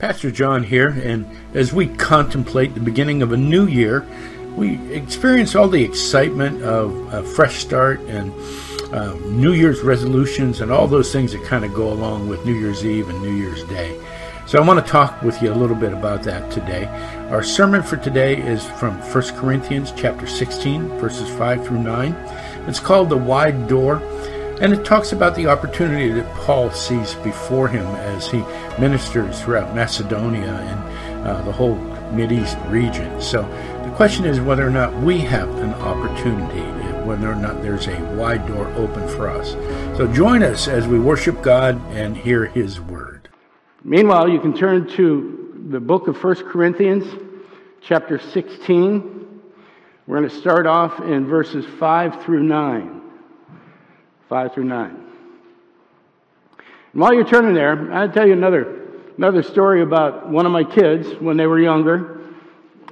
Pastor John here, and as we contemplate the beginning of a new year, we experience all the excitement of a fresh start and uh, New Year's resolutions and all those things that kind of go along with New Year's Eve and New Year's Day. So I want to talk with you a little bit about that today. Our sermon for today is from 1 Corinthians chapter 16, verses 5 through 9. It's called The Wide Door. And it talks about the opportunity that Paul sees before him as he ministers throughout Macedonia and uh, the whole East region. So the question is whether or not we have an opportunity, whether or not there's a wide door open for us. So join us as we worship God and hear his word. Meanwhile, you can turn to the book of 1 Corinthians, chapter 16. We're going to start off in verses 5 through 9. 5 through 9. And while you're turning there, I'll tell you another, another story about one of my kids when they were younger.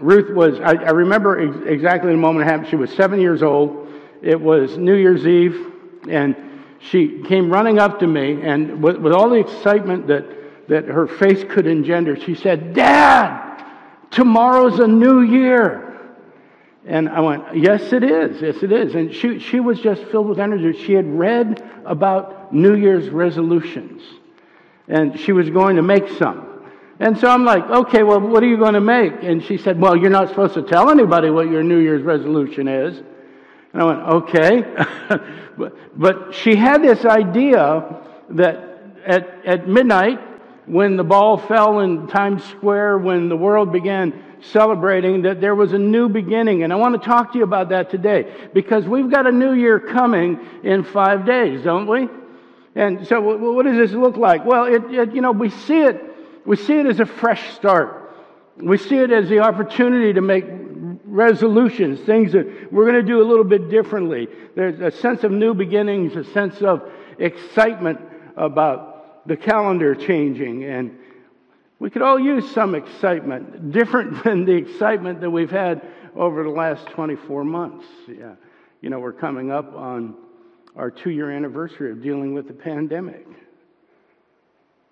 Ruth was, I, I remember ex- exactly the moment it happened. She was seven years old. It was New Year's Eve, and she came running up to me, and with, with all the excitement that, that her face could engender, she said, Dad, tomorrow's a new year. And I went, Yes, it is. Yes, it is. And she, she was just filled with energy. She had read about New Year's resolutions, and she was going to make some. And so I'm like, Okay, well, what are you going to make? And she said, Well, you're not supposed to tell anybody what your New Year's resolution is. And I went, Okay. but, but she had this idea that at, at midnight, when the ball fell in Times Square, when the world began celebrating that there was a new beginning. And I want to talk to you about that today because we've got a new year coming in five days, don't we? And so, what does this look like? Well, it, it, you know, we see it, we see it as a fresh start. We see it as the opportunity to make resolutions, things that we're going to do a little bit differently. There's a sense of new beginnings, a sense of excitement about the calendar changing and we could all use some excitement, different than the excitement that we've had over the last 24 months. Yeah. You know, we're coming up on our two year anniversary of dealing with the pandemic.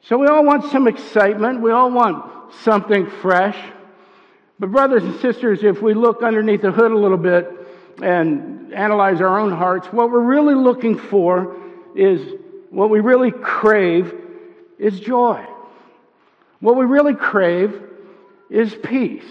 So we all want some excitement. We all want something fresh. But, brothers and sisters, if we look underneath the hood a little bit and analyze our own hearts, what we're really looking for is what we really crave is joy. What we really crave is peace.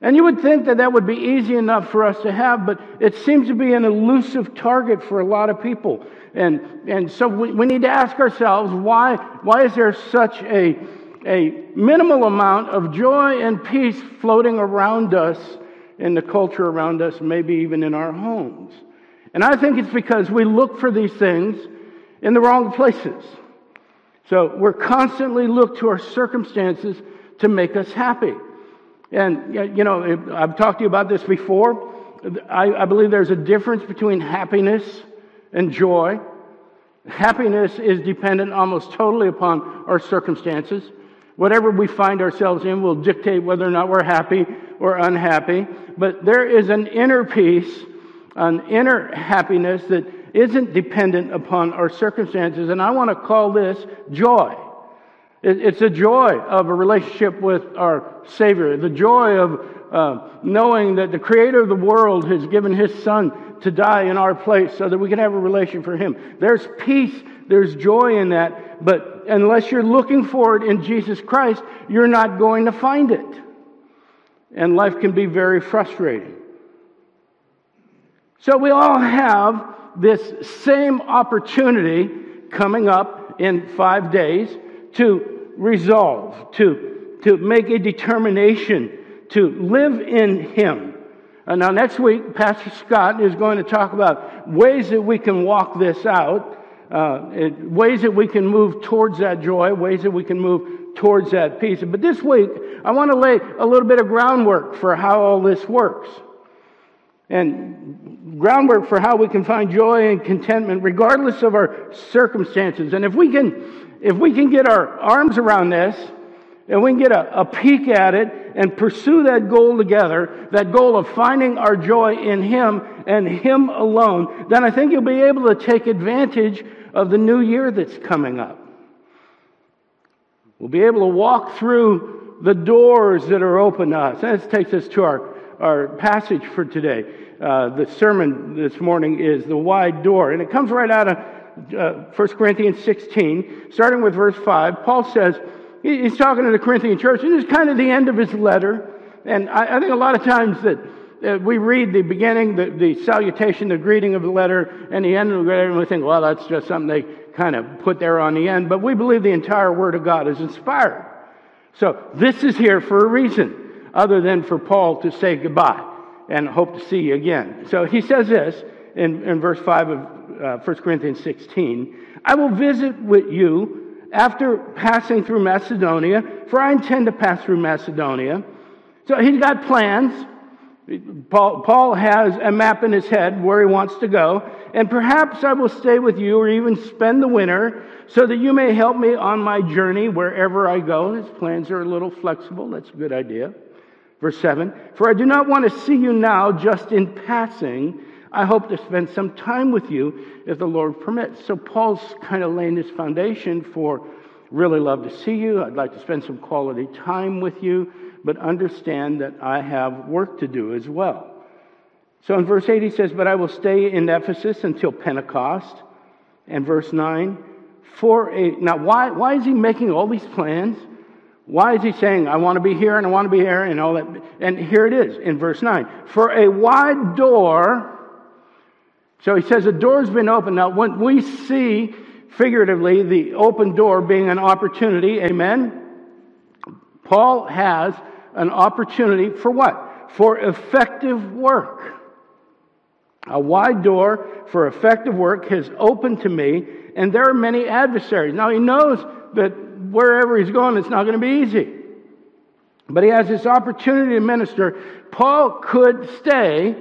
And you would think that that would be easy enough for us to have, but it seems to be an elusive target for a lot of people. And, and so we, we need to ask ourselves why, why is there such a, a minimal amount of joy and peace floating around us in the culture around us, maybe even in our homes? And I think it's because we look for these things in the wrong places. So we're constantly look to our circumstances to make us happy. And, you know, I've talked to you about this before. I, I believe there's a difference between happiness and joy. Happiness is dependent almost totally upon our circumstances. Whatever we find ourselves in will dictate whether or not we're happy or unhappy. But there is an inner peace, an inner happiness that isn't dependent upon our circumstances. And I want to call this joy. It's a joy of a relationship with our Savior, the joy of uh, knowing that the Creator of the world has given His Son to die in our place so that we can have a relation for Him. There's peace, there's joy in that, but unless you're looking for it in Jesus Christ, you're not going to find it. And life can be very frustrating. So we all have this same opportunity coming up in five days to resolve, to, to make a determination to live in Him. And now, next week, Pastor Scott is going to talk about ways that we can walk this out, uh, ways that we can move towards that joy, ways that we can move towards that peace. But this week, I want to lay a little bit of groundwork for how all this works. And groundwork for how we can find joy and contentment regardless of our circumstances. And if we can, if we can get our arms around this, and we can get a, a peek at it and pursue that goal together, that goal of finding our joy in Him and Him alone, then I think you'll be able to take advantage of the new year that's coming up. We'll be able to walk through the doors that are open to us. And this takes us to our, our passage for today. Uh, the sermon this morning is the wide door, and it comes right out of uh, 1 Corinthians 16, starting with verse 5. Paul says, he's talking to the Corinthian church, and it's kind of the end of his letter. And I, I think a lot of times that uh, we read the beginning, the, the salutation, the greeting of the letter, and the end of the letter, and we think, well, that's just something they kind of put there on the end. But we believe the entire Word of God is inspired. So this is here for a reason, other than for Paul to say goodbye and hope to see you again. So he says this in, in verse 5 of uh, 1 Corinthians 16 I will visit with you after passing through Macedonia, for I intend to pass through Macedonia. So he's got plans. Paul, Paul has a map in his head where he wants to go, and perhaps I will stay with you or even spend the winter so that you may help me on my journey wherever I go. His plans are a little flexible. That's a good idea. Verse 7 For I do not want to see you now just in passing. I hope to spend some time with you if the Lord permits. So Paul's kind of laying this foundation for really love to see you. I'd like to spend some quality time with you but understand that I have work to do as well. So in verse 8, he says, But I will stay in Ephesus until Pentecost. And verse 9, for a. Now, why, why is he making all these plans? Why is he saying, I want to be here and I want to be here and all that? And here it is in verse 9. For a wide door. So he says, a door's been opened. Now, when we see figuratively the open door being an opportunity, amen? Paul has an opportunity for what? For effective work. A wide door for effective work has opened to me, and there are many adversaries. Now, he knows that wherever he's going, it's not going to be easy. But he has this opportunity to minister. Paul could stay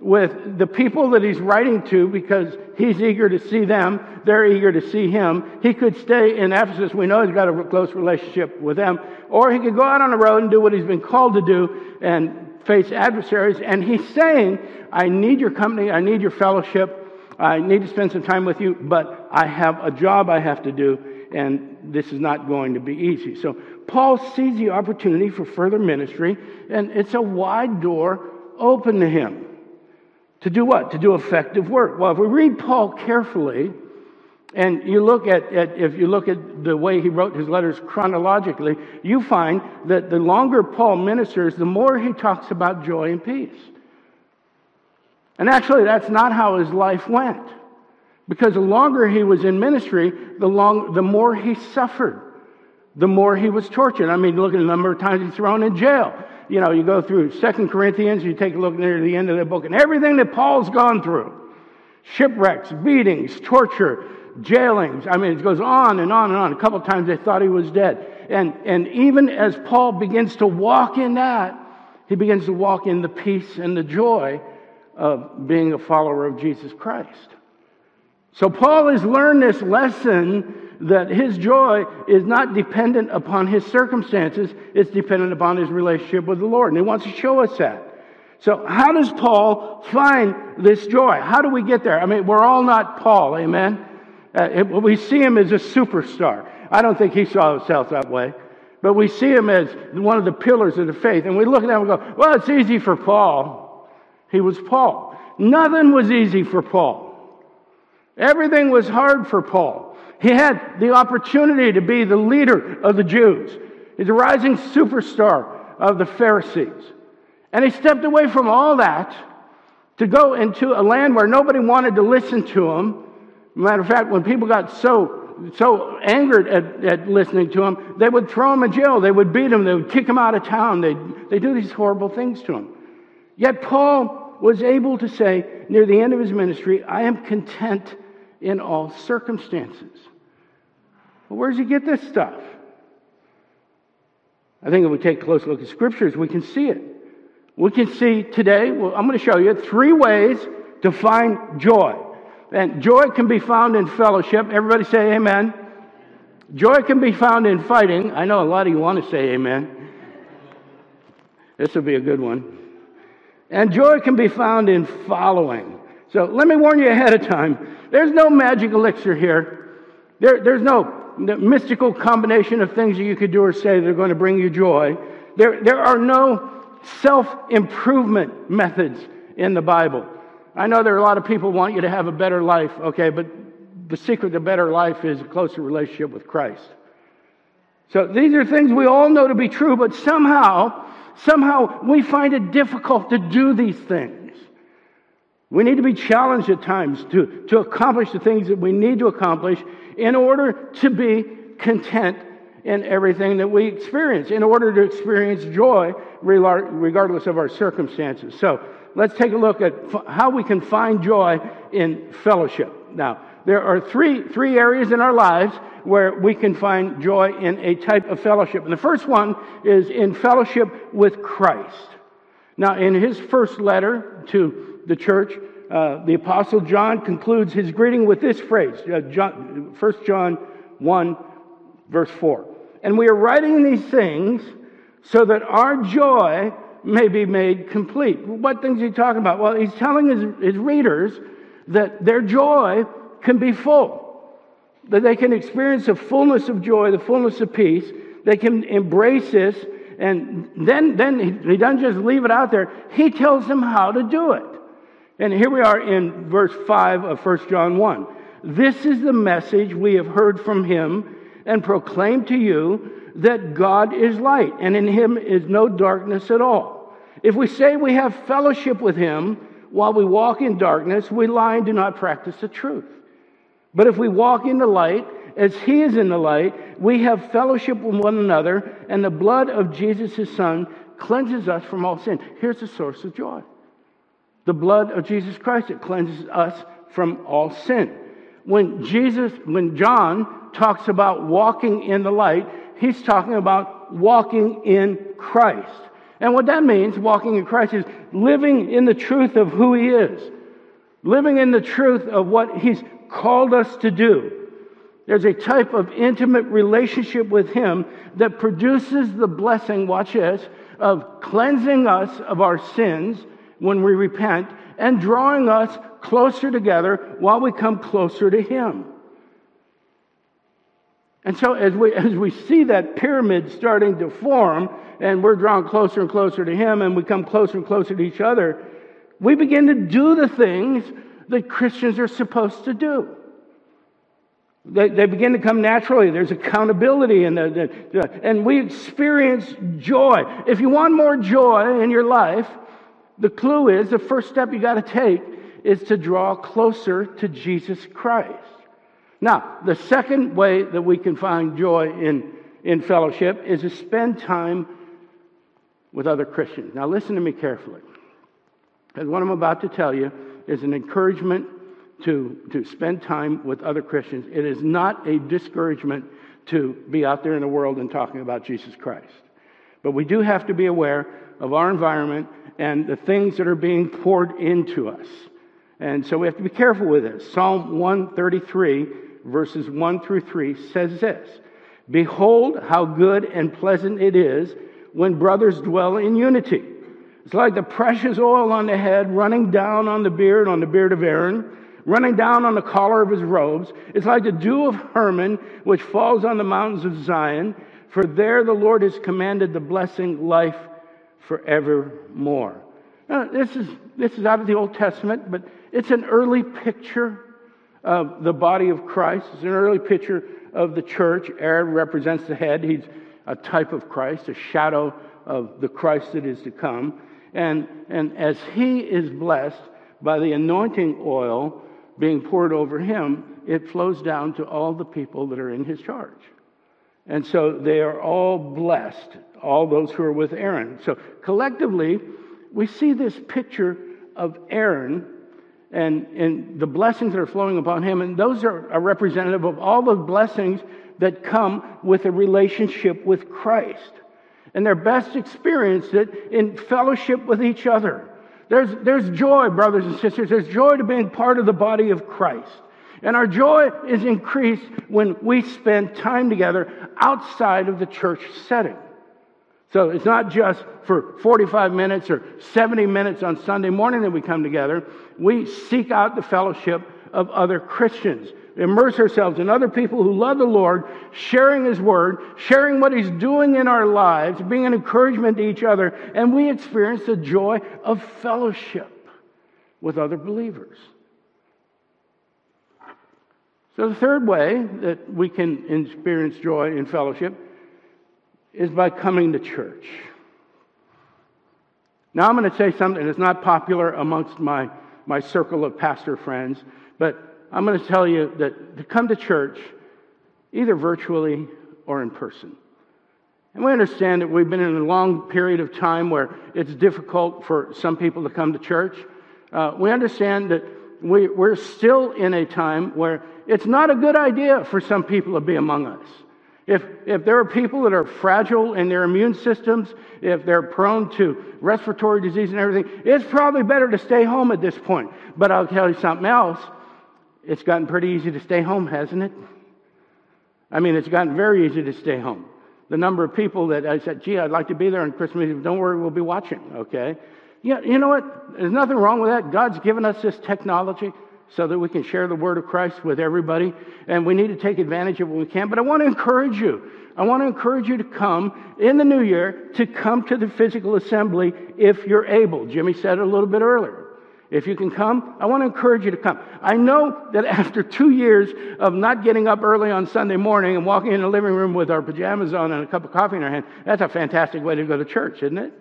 with the people that he's writing to because he's eager to see them. They're eager to see him. He could stay in Ephesus. We know he's got a close relationship with them. Or he could go out on the road and do what he's been called to do and face adversaries. And he's saying, I need your company. I need your fellowship. I need to spend some time with you, but I have a job I have to do, and this is not going to be easy. So Paul sees the opportunity for further ministry, and it's a wide door open to him. To do what? To do effective work. Well, if we read Paul carefully, and you look at, at, if you look at the way he wrote his letters chronologically, you find that the longer Paul ministers, the more he talks about joy and peace. And actually, that's not how his life went. Because the longer he was in ministry, the, long, the more he suffered, the more he was tortured. I mean, look at the number of times he's thrown in jail you know, you go through Second Corinthians, you take a look near the end of the book, and everything that Paul's gone through shipwrecks, beatings, torture, jailings. I mean, it goes on and on and on. A couple times they thought he was dead. And, and even as Paul begins to walk in that, he begins to walk in the peace and the joy of being a follower of Jesus Christ. So Paul has learned this lesson that his joy is not dependent upon his circumstances, it's dependent upon his relationship with the Lord. And he wants to show us that. So, how does Paul find this joy? How do we get there? I mean, we're all not Paul, amen? Uh, we see him as a superstar. I don't think he saw himself that way. But we see him as one of the pillars of the faith. And we look at him and go, well, it's easy for Paul. He was Paul. Nothing was easy for Paul. Everything was hard for Paul. He had the opportunity to be the leader of the Jews. He's a rising superstar of the Pharisees. And he stepped away from all that to go into a land where nobody wanted to listen to him. Matter of fact, when people got so so angered at, at listening to him, they would throw him in jail. They would beat him. They would kick him out of town. They they do these horrible things to him. Yet Paul was able to say near the end of his ministry, "I am content in all circumstances." Well, where does he get this stuff? I think if we take a close look at scriptures, we can see it. We can see today, well, I'm going to show you three ways to find joy. And joy can be found in fellowship. Everybody say amen. Joy can be found in fighting. I know a lot of you want to say amen. This will be a good one. And joy can be found in following. So let me warn you ahead of time. There's no magic elixir here. There, there's no mystical combination of things that you could do or say that are going to bring you joy. There, there are no self improvement methods in the Bible. I know there are a lot of people want you to have a better life, okay, but the secret to better life is a closer relationship with Christ. So these are things we all know to be true, but somehow, somehow we find it difficult to do these things. We need to be challenged at times to, to accomplish the things that we need to accomplish in order to be content in everything that we experience, in order to experience joy regardless of our circumstances. So let's take a look at how we can find joy in fellowship. Now, there are three, three areas in our lives where we can find joy in a type of fellowship. And the first one is in fellowship with Christ. Now, in his first letter to the church, uh, the Apostle John concludes his greeting with this phrase, uh, John, 1 John 1, verse 4. And we are writing these things so that our joy may be made complete. What things are he talking about? Well, he's telling his, his readers that their joy can be full, that they can experience the fullness of joy, the fullness of peace. They can embrace this, and then, then he, he doesn't just leave it out there, he tells them how to do it. And here we are in verse 5 of 1 John 1. This is the message we have heard from him and proclaimed to you that God is light, and in him is no darkness at all. If we say we have fellowship with him while we walk in darkness, we lie and do not practice the truth. But if we walk in the light, as he is in the light, we have fellowship with one another, and the blood of Jesus, his son, cleanses us from all sin. Here's the source of joy the blood of Jesus Christ, it cleanses us from all sin. When Jesus, when John talks about walking in the light, he's talking about walking in Christ. And what that means, walking in Christ, is living in the truth of who he is, living in the truth of what he's called us to do. There's a type of intimate relationship with him that produces the blessing, watch this, of cleansing us of our sins when we repent and drawing us closer together while we come closer to him. And so as we, as we see that pyramid starting to form and we're drawn closer and closer to Him and we come closer and closer to each other, we begin to do the things that Christians are supposed to do. They, they begin to come naturally. There's accountability and, the, the, and we experience joy. If you want more joy in your life, the clue is the first step you got to take is to draw closer to Jesus Christ. Now, the second way that we can find joy in, in fellowship is to spend time with other Christians. Now, listen to me carefully. Because what I'm about to tell you is an encouragement to, to spend time with other Christians. It is not a discouragement to be out there in the world and talking about Jesus Christ. But we do have to be aware of our environment and the things that are being poured into us. And so we have to be careful with this. Psalm 133 verses 1 through 3 says this Behold, how good and pleasant it is when brothers dwell in unity. It's like the precious oil on the head running down on the beard, on the beard of Aaron, running down on the collar of his robes. It's like the dew of Hermon, which falls on the mountains of Zion. For there the Lord has commanded the blessing, life forevermore. Now, this is, this is out of the Old Testament, but it's an early picture of the body of Christ. It's an early picture of the church. Aaron represents the head. He's a type of Christ, a shadow of the Christ that is to come. And, and as he is blessed by the anointing oil being poured over him, it flows down to all the people that are in his charge. And so they are all blessed, all those who are with Aaron. So collectively, we see this picture of Aaron and, and the blessings that are flowing upon him. And those are, are representative of all the blessings that come with a relationship with Christ. And they're best experienced in fellowship with each other. There's, there's joy, brothers and sisters. There's joy to being part of the body of Christ. And our joy is increased when we spend time together outside of the church setting. So it's not just for 45 minutes or 70 minutes on Sunday morning that we come together. We seek out the fellowship of other Christians. Immerse ourselves in other people who love the Lord, sharing His Word, sharing what He's doing in our lives, being an encouragement to each other, and we experience the joy of fellowship with other believers. So, the third way that we can experience joy in fellowship is by coming to church. Now, I'm going to say something that's not popular amongst my, my circle of pastor friends, but I'm going to tell you that to come to church, either virtually or in person. And we understand that we've been in a long period of time where it's difficult for some people to come to church. Uh, we understand that we, we're still in a time where it's not a good idea for some people to be among us. If, if there are people that are fragile in their immune systems, if they're prone to respiratory disease and everything, it's probably better to stay home at this point. But I'll tell you something else. It's gotten pretty easy to stay home, hasn't it? I mean, it's gotten very easy to stay home. The number of people that I said, gee, I'd like to be there on Christmas Eve. Don't worry, we'll be watching, okay? Yeah, you know what? There's nothing wrong with that. God's given us this technology so that we can share the word of Christ with everybody. And we need to take advantage of what we can. But I want to encourage you. I want to encourage you to come in the new year to come to the physical assembly if you're able. Jimmy said it a little bit earlier. If you can come, I want to encourage you to come. I know that after two years of not getting up early on Sunday morning and walking in the living room with our pajamas on and a cup of coffee in our hand, that's a fantastic way to go to church, isn't it?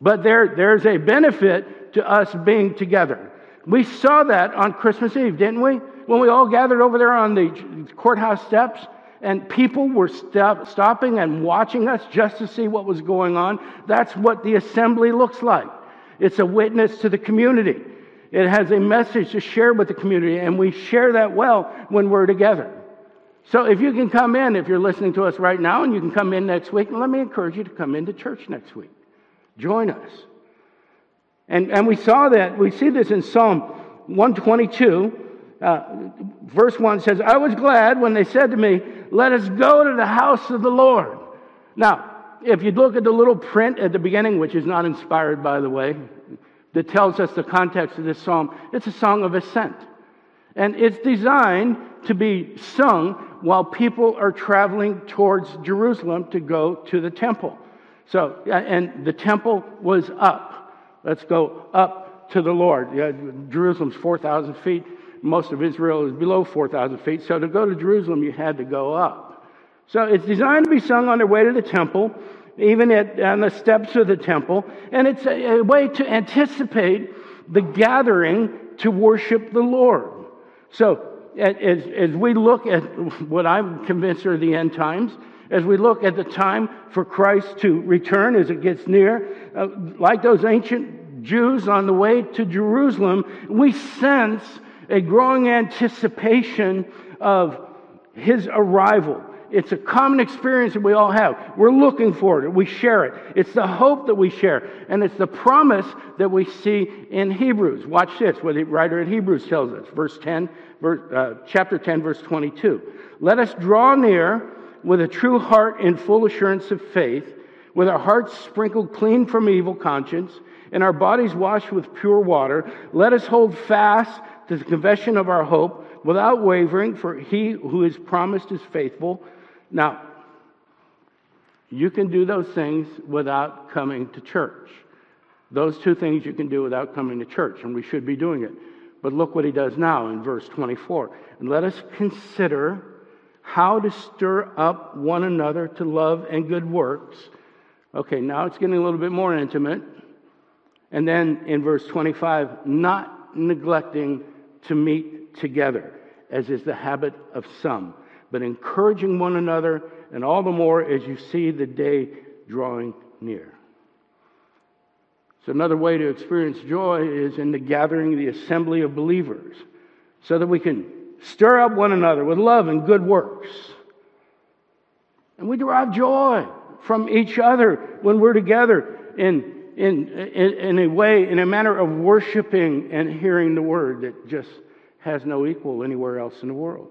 But there, there's a benefit to us being together. We saw that on Christmas Eve, didn't we? When we all gathered over there on the courthouse steps and people were stop, stopping and watching us just to see what was going on. That's what the assembly looks like. It's a witness to the community. It has a message to share with the community, and we share that well when we're together. So if you can come in, if you're listening to us right now, and you can come in next week, and let me encourage you to come into church next week. Join us. And, and we saw that, we see this in Psalm 122. Uh, verse 1 says, I was glad when they said to me, Let us go to the house of the Lord. Now, if you look at the little print at the beginning, which is not inspired, by the way, that tells us the context of this psalm, it's a song of ascent. And it's designed to be sung while people are traveling towards Jerusalem to go to the temple. So, and the temple was up. Let's go up to the Lord. Jerusalem's 4,000 feet. Most of Israel is below 4,000 feet. So to go to Jerusalem, you had to go up. So it's designed to be sung on their way to the temple, even at, on the steps of the temple. And it's a, a way to anticipate the gathering to worship the Lord. So as, as we look at what I'm convinced are the end times, as we look at the time for Christ to return as it gets near, uh, like those ancient Jews on the way to Jerusalem, we sense a growing anticipation of his arrival. It's a common experience that we all have. We're looking for it. We share it. It's the hope that we share. And it's the promise that we see in Hebrews. Watch this, what the writer in Hebrews tells us. Verse 10, verse, uh, chapter 10, verse 22. Let us draw near with a true heart in full assurance of faith, with our hearts sprinkled clean from evil conscience, and our bodies washed with pure water, let us hold fast to the confession of our hope without wavering, for he who is promised is faithful. Now, you can do those things without coming to church. Those two things you can do without coming to church, and we should be doing it. But look what he does now in verse 24. And let us consider how to stir up one another to love and good works. Okay, now it's getting a little bit more intimate. And then in verse 25, not neglecting to meet together, as is the habit of some, but encouraging one another, and all the more as you see the day drawing near. So, another way to experience joy is in the gathering, the assembly of believers, so that we can Stir up one another with love and good works. And we derive joy from each other when we're together in, in, in, in, a way, in a manner of worshiping and hearing the word that just has no equal anywhere else in the world.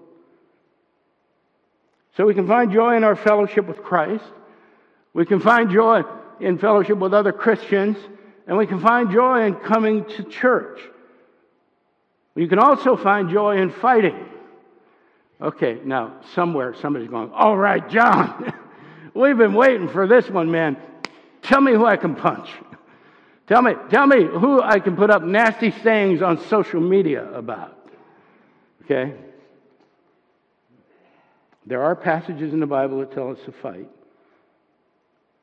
So we can find joy in our fellowship with Christ. We can find joy in fellowship with other Christians. And we can find joy in coming to church. You can also find joy in fighting. Okay, now somewhere somebody's going, All right, John, we've been waiting for this one, man. Tell me who I can punch. Tell me, tell me who I can put up nasty sayings on social media about. Okay? There are passages in the Bible that tell us to fight.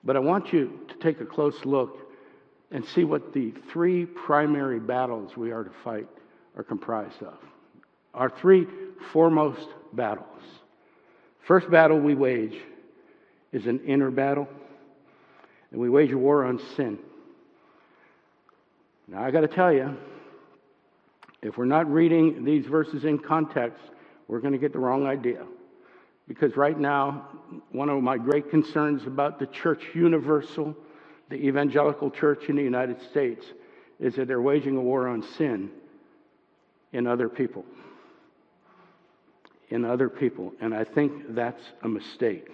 But I want you to take a close look and see what the three primary battles we are to fight are comprised of. Our three foremost battles. First battle we wage is an inner battle, and we wage a war on sin. Now, I got to tell you, if we're not reading these verses in context, we're going to get the wrong idea. Because right now, one of my great concerns about the church universal, the evangelical church in the United States, is that they're waging a war on sin in other people. In other people. And I think that's a mistake.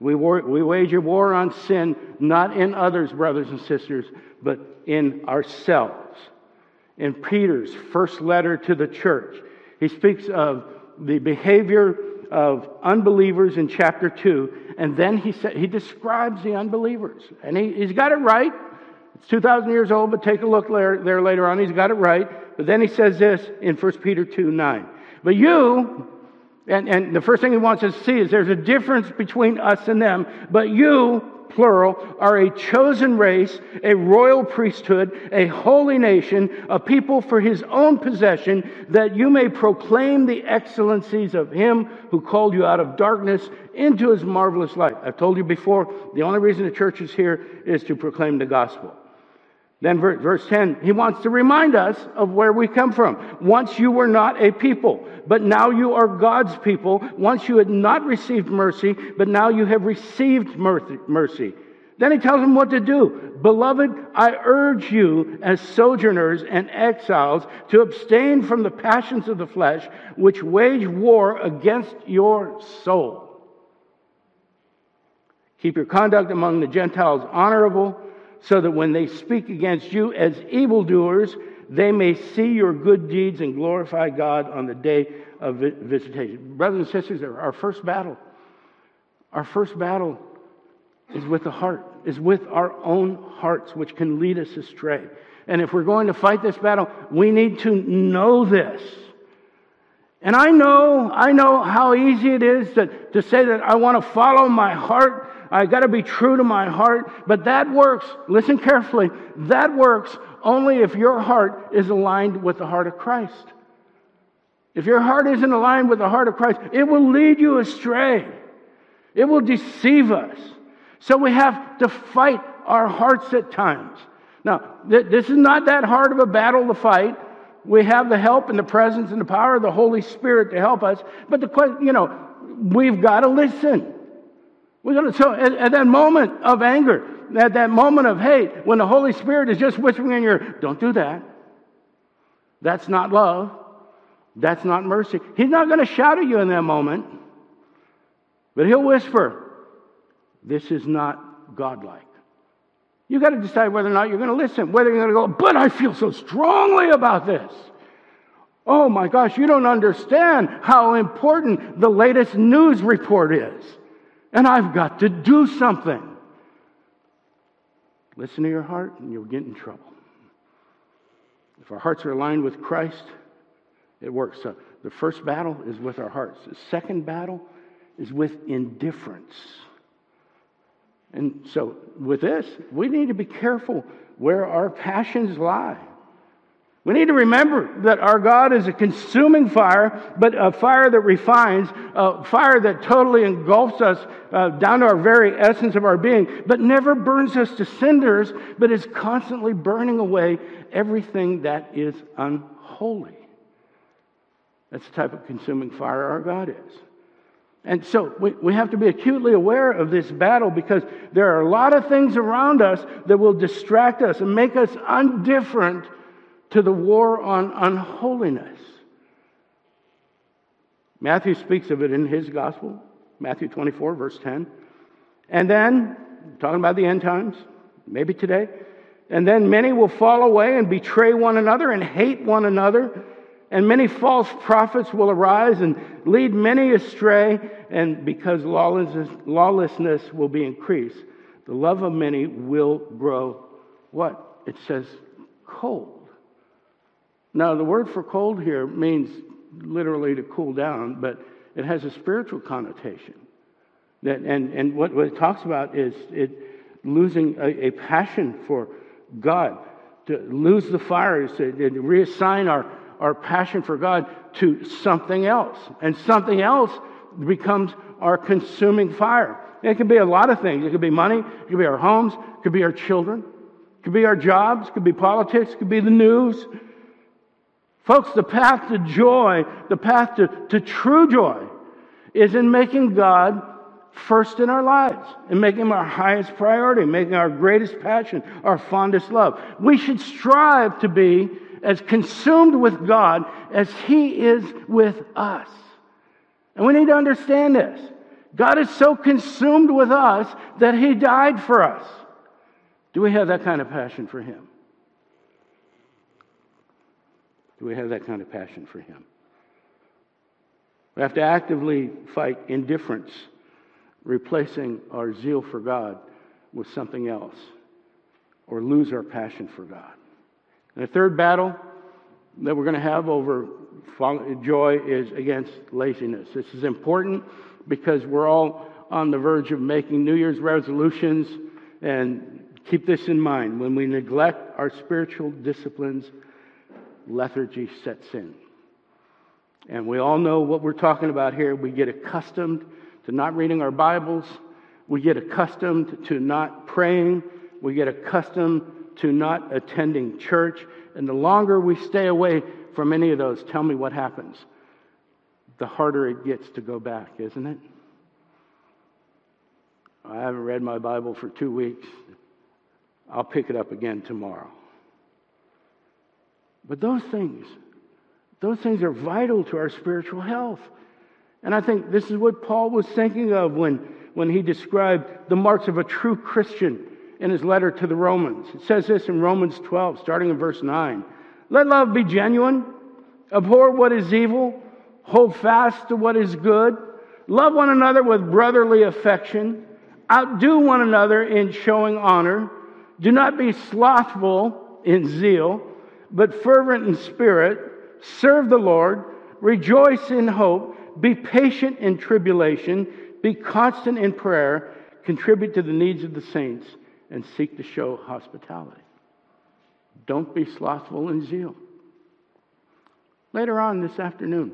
We, war, we wage a war on sin not in others, brothers and sisters, but in ourselves. In Peter's first letter to the church, he speaks of the behavior of unbelievers in chapter 2, and then he, sa- he describes the unbelievers. And he, he's got it right. It's 2,000 years old, but take a look there, there later on. He's got it right. But then he says this in 1 Peter 2 9. But you, and, and the first thing he wants us to see is there's a difference between us and them. But you, plural, are a chosen race, a royal priesthood, a holy nation, a people for his own possession, that you may proclaim the excellencies of him who called you out of darkness into his marvelous light. I've told you before, the only reason the church is here is to proclaim the gospel. Then verse 10, he wants to remind us of where we come from. Once you were not a people, but now you are God's people. Once you had not received mercy, but now you have received mercy. Then he tells them what to do. Beloved, I urge you as sojourners and exiles to abstain from the passions of the flesh, which wage war against your soul. Keep your conduct among the Gentiles honorable so that when they speak against you as evildoers, they may see your good deeds and glorify God on the day of visitation. Brothers and sisters, our first battle, our first battle is with the heart, is with our own hearts, which can lead us astray. And if we're going to fight this battle, we need to know this. And I know, I know how easy it is to, to say that I want to follow my heart I got to be true to my heart. But that works, listen carefully, that works only if your heart is aligned with the heart of Christ. If your heart isn't aligned with the heart of Christ, it will lead you astray. It will deceive us. So we have to fight our hearts at times. Now, th- this is not that hard of a battle to fight. We have the help and the presence and the power of the Holy Spirit to help us. But the question, you know, we've got to listen. We're going to, so at, at, that moment of anger, at that moment of hate, when the Holy Spirit is just whispering in your, don't do that. That's not love. That's not mercy. He's not going to shout at you in that moment, but he'll whisper, this is not godlike. You've got to decide whether or not you're going to listen, whether you're going to go, but I feel so strongly about this. Oh my gosh, you don't understand how important the latest news report is and I've got to do something. Listen to your heart, and you'll get in trouble. If our hearts are aligned with Christ, it works. So the first battle is with our hearts. The second battle is with indifference. And so, with this, we need to be careful where our passions lie. We need to remember that our God is a consuming fire, but a fire that refines, a fire that totally engulfs us uh, down to our very essence of our being, but never burns us to cinders, but is constantly burning away everything that is unholy. That's the type of consuming fire our God is. And so we, we have to be acutely aware of this battle because there are a lot of things around us that will distract us and make us undifferent to the war on unholiness. Matthew speaks of it in his gospel, Matthew 24, verse 10. And then, talking about the end times, maybe today, and then many will fall away and betray one another and hate one another, And many false prophets will arise and lead many astray, and because lawlessness, lawlessness will be increased, the love of many will grow what? It says cold. Now, the word for cold here means literally to cool down, but it has a spiritual connotation. That, and and what, it talks about is it losing a, a passion for God, to lose the fire, to reassign our, our passion for God to something else. And something else becomes our consuming fire. It could be a lot of things. It could be money, it could be our homes, it could be our children, it could be our jobs, it could be politics, it could be the news. Folks, the path to joy, the path to, to true joy, is in making God first in our lives and making him our highest priority, making our greatest passion, our fondest love. We should strive to be as consumed with God as he is with us. And we need to understand this. God is so consumed with us that he died for us. Do we have that kind of passion for him? Do we have that kind of passion for him? We have to actively fight indifference replacing our zeal for God with something else or lose our passion for God. And the third battle that we're going to have over joy is against laziness. This is important because we're all on the verge of making New Year's resolutions. And keep this in mind when we neglect our spiritual disciplines, lethargy sets in. And we all know what we're talking about here. We get accustomed to not reading our Bibles. We get accustomed to not praying. We get accustomed to not attending church. And the longer we stay away from any of those, tell me what happens. The harder it gets to go back, isn't it? I haven't read my Bible for two weeks. I'll pick it up again tomorrow. But those things, those things are vital to our spiritual health. And I think this is what Paul was thinking of when, when he described the marks of a true Christian in his letter to the Romans. It says this in Romans 12, starting in verse 9. Let love be genuine, abhor what is evil, hold fast to what is good, love one another with brotherly affection, outdo one another in showing honor, do not be slothful in zeal, but fervent in spirit, serve the Lord, rejoice in hope be patient in tribulation, be constant in prayer, contribute to the needs of the saints, and seek to show hospitality. Don't be slothful in zeal. Later on this afternoon,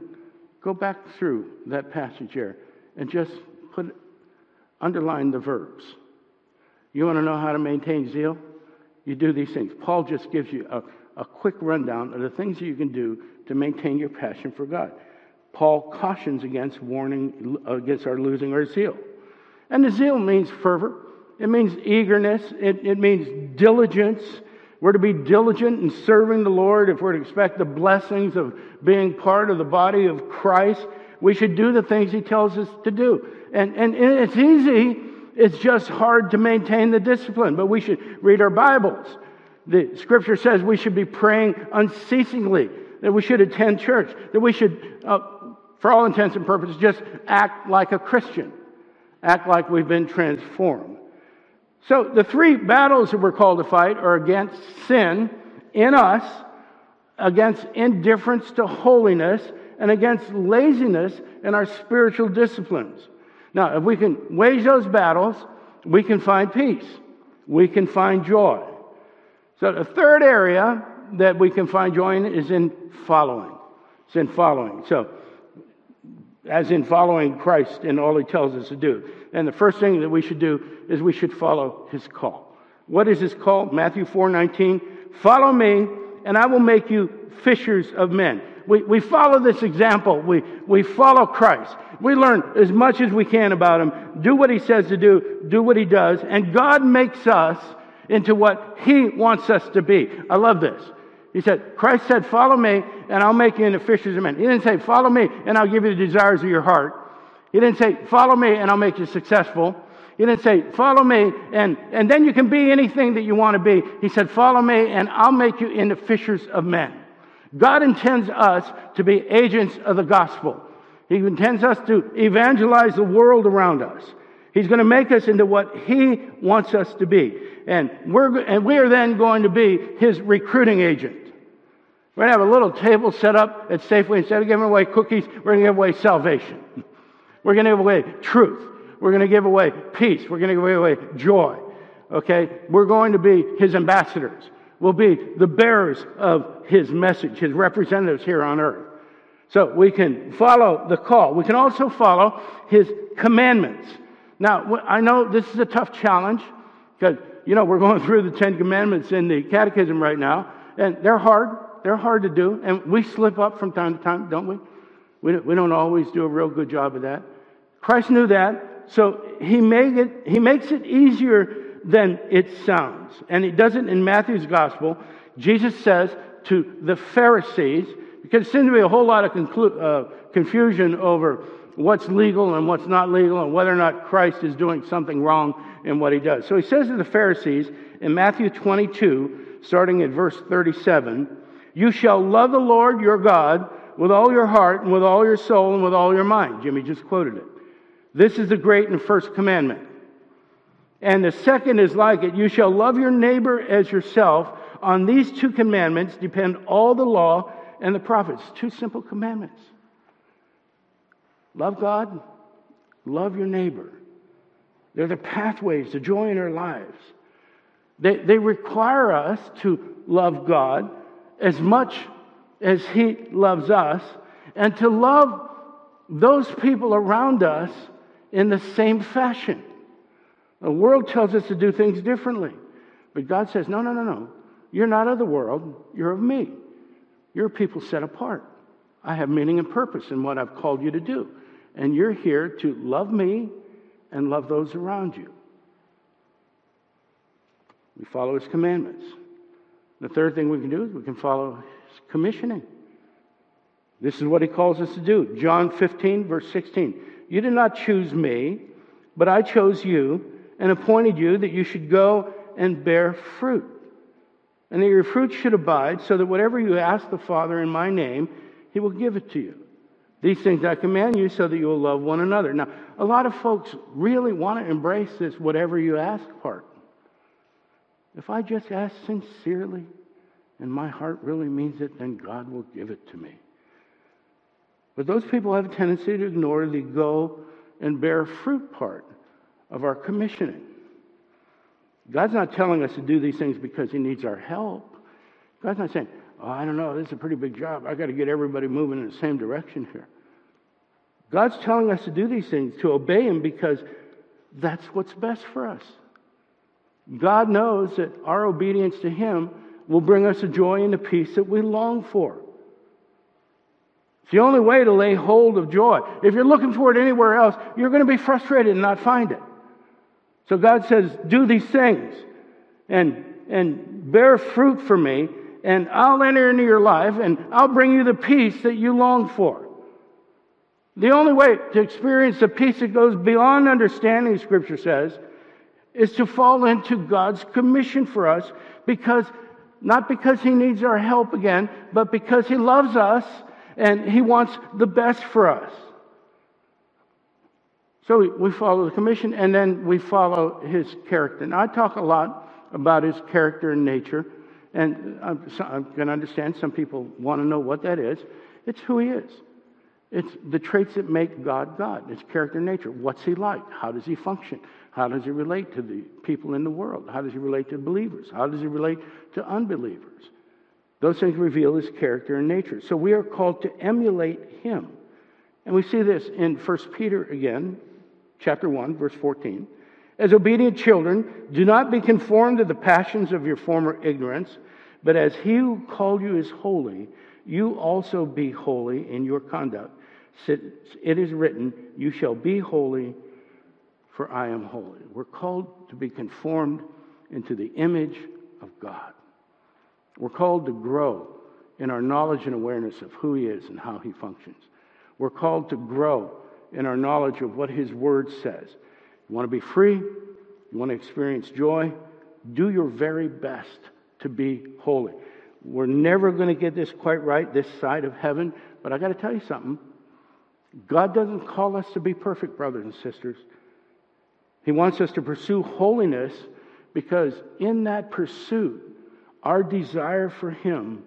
go back through that passage here and just put underline the verbs. You want to know how to maintain zeal? You do these things. Paul just gives you a, a quick rundown of the things that you can do to maintain your passion for God. Paul cautions against warning against our losing our zeal. And the zeal means fervor, it means eagerness, it, it means diligence. We're to be diligent in serving the Lord if we're to expect the blessings of being part of the body of Christ. We should do the things He tells us to do. And, and it's easy, it's just hard to maintain the discipline, but we should read our Bibles. The scripture says we should be praying unceasingly, that we should attend church, that we should uh, for all intents and purposes, just act like a Christian, act like we've been transformed. So the three battles that we're called to fight are against sin in us, against indifference to holiness, and against laziness in our spiritual disciplines. Now, if we can wage those battles, we can find peace. We can find joy. So the third area that we can find joy in is in following. It's in following. So as in following Christ in all he tells us to do. And the first thing that we should do is we should follow his call. What is his call? Matthew 4 19. Follow me, and I will make you fishers of men. We, we follow this example. We, we follow Christ. We learn as much as we can about him, do what he says to do, do what he does, and God makes us into what he wants us to be. I love this. He said, Christ said, Follow me, and I'll make you into fishers of men. He didn't say, Follow me, and I'll give you the desires of your heart. He didn't say, Follow me, and I'll make you successful. He didn't say, Follow me, and, and then you can be anything that you want to be. He said, Follow me, and I'll make you into fishers of men. God intends us to be agents of the gospel. He intends us to evangelize the world around us. He's going to make us into what He wants us to be. And we're, and we are then going to be His recruiting agent. We're going to have a little table set up at Safeway. Instead of giving away cookies, we're going to give away salvation. We're going to give away truth. We're going to give away peace. We're going to give away joy. Okay? We're going to be His ambassadors. We'll be the bearers of His message, His representatives here on earth. So we can follow the call. We can also follow His commandments. Now, I know this is a tough challenge because, you know, we're going through the Ten Commandments in the Catechism right now, and they're hard. They're hard to do, and we slip up from time to time, don't we? We, we don't always do a real good job of that. Christ knew that, so he, make it, he makes it easier than it sounds. And he does it in Matthew's gospel. Jesus says to the Pharisees, because there seems to be a whole lot of conclu- uh, confusion over what's legal and what's not legal and whether or not Christ is doing something wrong in what he does. So he says to the Pharisees in Matthew 22, starting at verse 37, You shall love the Lord your God with all your heart and with all your soul and with all your mind. Jimmy just quoted it. This is the great and first commandment. And the second is like it you shall love your neighbor as yourself. On these two commandments depend all the law and the prophets. Two simple commandments. Love God, love your neighbor. They're the pathways to joy in our lives. They, they require us to love God as much as He loves us and to love those people around us in the same fashion. The world tells us to do things differently. But God says, no, no, no, no. You're not of the world, you're of me. You're people set apart. I have meaning and purpose in what I've called you to do. And you're here to love me and love those around you. We follow his commandments. The third thing we can do is we can follow his commissioning. This is what he calls us to do. John 15, verse 16. You did not choose me, but I chose you and appointed you that you should go and bear fruit, and that your fruit should abide, so that whatever you ask the Father in my name, he will give it to you. These things I command you so that you will love one another. Now, a lot of folks really want to embrace this whatever you ask part. If I just ask sincerely and my heart really means it, then God will give it to me. But those people have a tendency to ignore the go and bear fruit part of our commissioning. God's not telling us to do these things because He needs our help. God's not saying, oh, I don't know, this is a pretty big job. I've got to get everybody moving in the same direction here. God's telling us to do these things, to obey Him, because that's what's best for us. God knows that our obedience to Him will bring us a joy and a peace that we long for. It's the only way to lay hold of joy. If you're looking for it anywhere else, you're going to be frustrated and not find it. So God says, Do these things and, and bear fruit for me, and I'll enter into your life and I'll bring you the peace that you long for. The only way to experience the peace that goes beyond understanding, Scripture says, is to fall into God's commission for us because, not because He needs our help again, but because He loves us and He wants the best for us. So we follow the commission and then we follow his character. Now, I talk a lot about his character and nature, and I can understand some people want to know what that is. It's who he is. It's the traits that make God God. It's character and nature. What's he like? How does he function? How does he relate to the people in the world? How does he relate to believers? How does he relate to unbelievers? Those things reveal his character and nature. So we are called to emulate him. And we see this in 1 Peter again, chapter 1, verse 14. As obedient children, do not be conformed to the passions of your former ignorance, but as he who called you is holy, you also be holy in your conduct. It is written, You shall be holy, for I am holy. We're called to be conformed into the image of God. We're called to grow in our knowledge and awareness of who He is and how He functions. We're called to grow in our knowledge of what His Word says. You want to be free? You want to experience joy? Do your very best to be holy. We're never going to get this quite right this side of heaven, but I got to tell you something. God doesn't call us to be perfect, brothers and sisters. He wants us to pursue holiness because in that pursuit, our desire for Him,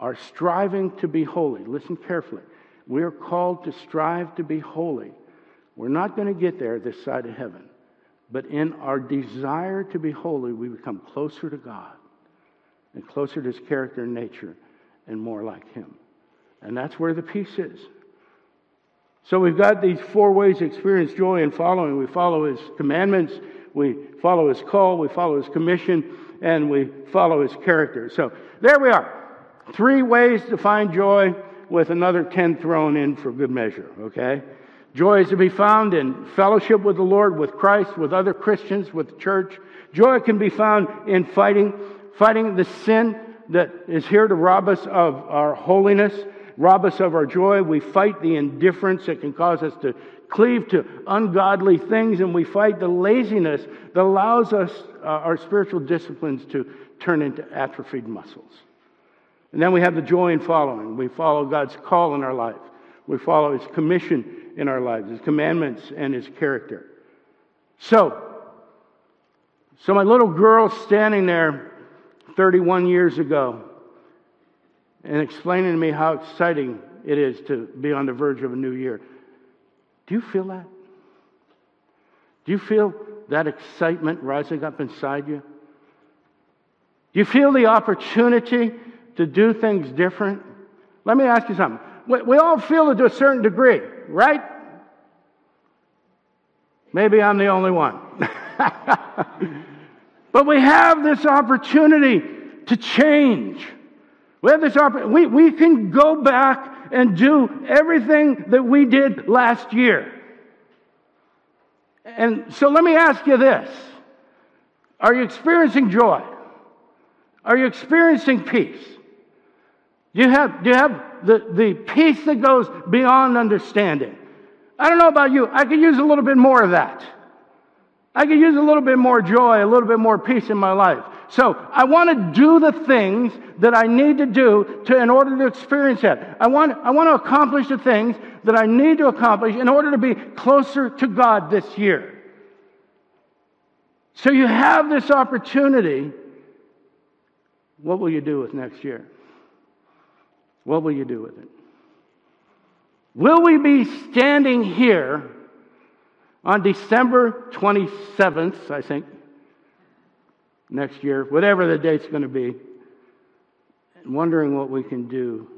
our striving to be holy, listen carefully. We are called to strive to be holy. We're not going to get there this side of heaven. But in our desire to be holy, we become closer to God and closer to His character and nature and more like Him. And that's where the peace is. So we've got these four ways to experience joy in following. We follow His commandments, we follow His call, we follow His commission, and we follow His character. So there we are. Three ways to find joy with another 10 thrown in for good measure, okay? Joy is to be found in fellowship with the Lord, with Christ, with other Christians, with the church. Joy can be found in fighting, fighting the sin that is here to rob us of our holiness, rob us of our joy. We fight the indifference that can cause us to cleave to ungodly things, and we fight the laziness that allows us, uh, our spiritual disciplines, to turn into atrophied muscles. And then we have the joy in following. We follow God's call in our life. We follow His commission in our lives, His commandments and His character. So, so my little girl standing there 31 years ago and explaining to me how exciting it is to be on the verge of a new year. Do you feel that? Do you feel that excitement rising up inside you? Do you feel the opportunity to do things different? Let me ask you something. We, we all feel it to a certain degree, right? Maybe I'm the only one. but we have this opportunity to change. We have this opportunity. We, we can go back and do everything that we did last year. And so let me ask you this Are you experiencing joy? Are you experiencing peace? Do you have, do you have the, the peace that goes beyond understanding? I don't know about you. I could use a little bit more of that. I could use a little bit more joy, a little bit more peace in my life. So I want to do the things that I need to do to, in order to experience that. I want, I want to accomplish the things that I need to accomplish in order to be closer to God this year. So you have this opportunity. What will you do with next year? What will you do with it? Will we be standing here on December 27th, I think, next year, whatever the date's going to be, and wondering what we can do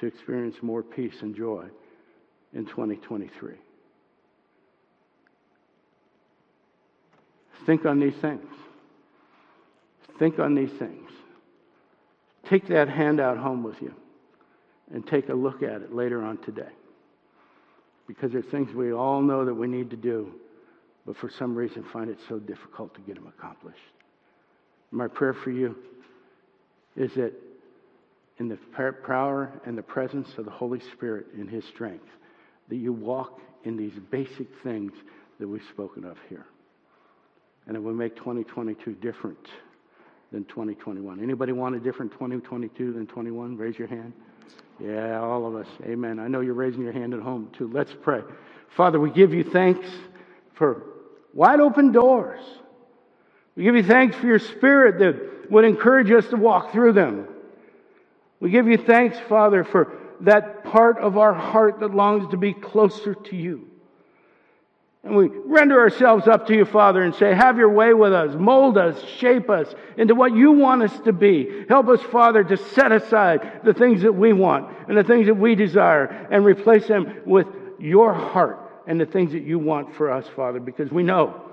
to experience more peace and joy in 2023? Think on these things. Think on these things. Take that handout home with you and take a look at it later on today. Because there's things we all know that we need to do, but for some reason find it so difficult to get them accomplished. My prayer for you is that in the power and the presence of the Holy Spirit in His strength, that you walk in these basic things that we've spoken of here. And it will make 2022 different than 2021. Anybody want a different 2022 than 21? Raise your hand. Yeah, all of us. Amen. I know you're raising your hand at home too. Let's pray. Father, we give you thanks for wide open doors. We give you thanks for your spirit that would encourage us to walk through them. We give you thanks, Father, for that part of our heart that longs to be closer to you. And we render ourselves up to you, Father, and say, Have your way with us. Mold us, shape us into what you want us to be. Help us, Father, to set aside the things that we want and the things that we desire and replace them with your heart and the things that you want for us, Father, because we know,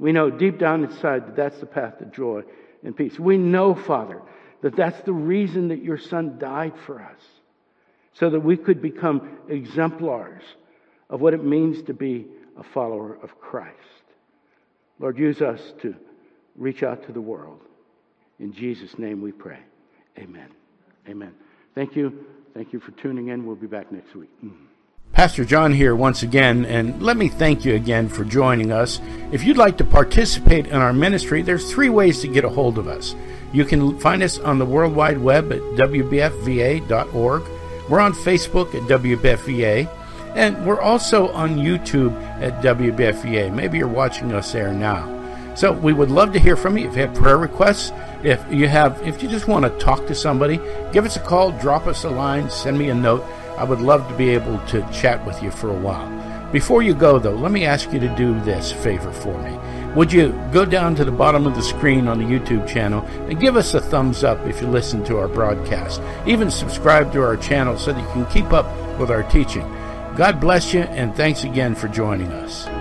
we know deep down inside that that's the path to joy and peace. We know, Father, that that's the reason that your Son died for us, so that we could become exemplars of what it means to be a follower of Christ. Lord, use us to reach out to the world. In Jesus' name we pray. Amen. Amen. Thank you. Thank you for tuning in. We'll be back next week. Mm. Pastor John here once again, and let me thank you again for joining us. If you'd like to participate in our ministry, there's three ways to get a hold of us. You can find us on the World Wide Web at WBFVA.org. We're on Facebook at WBFVA. And we're also on YouTube at WBFVA. Maybe you're watching us there now. So we would love to hear from you. If you have prayer requests, if you have, if you just want to talk to somebody, give us a call, drop us a line, send me a note. I would love to be able to chat with you for a while. Before you go, though, let me ask you to do this favor for me. Would you go down to the bottom of the screen on the YouTube channel and give us a thumbs up if you listen to our broadcast? Even subscribe to our channel so that you can keep up with our teaching. God bless you, and thanks again for joining us.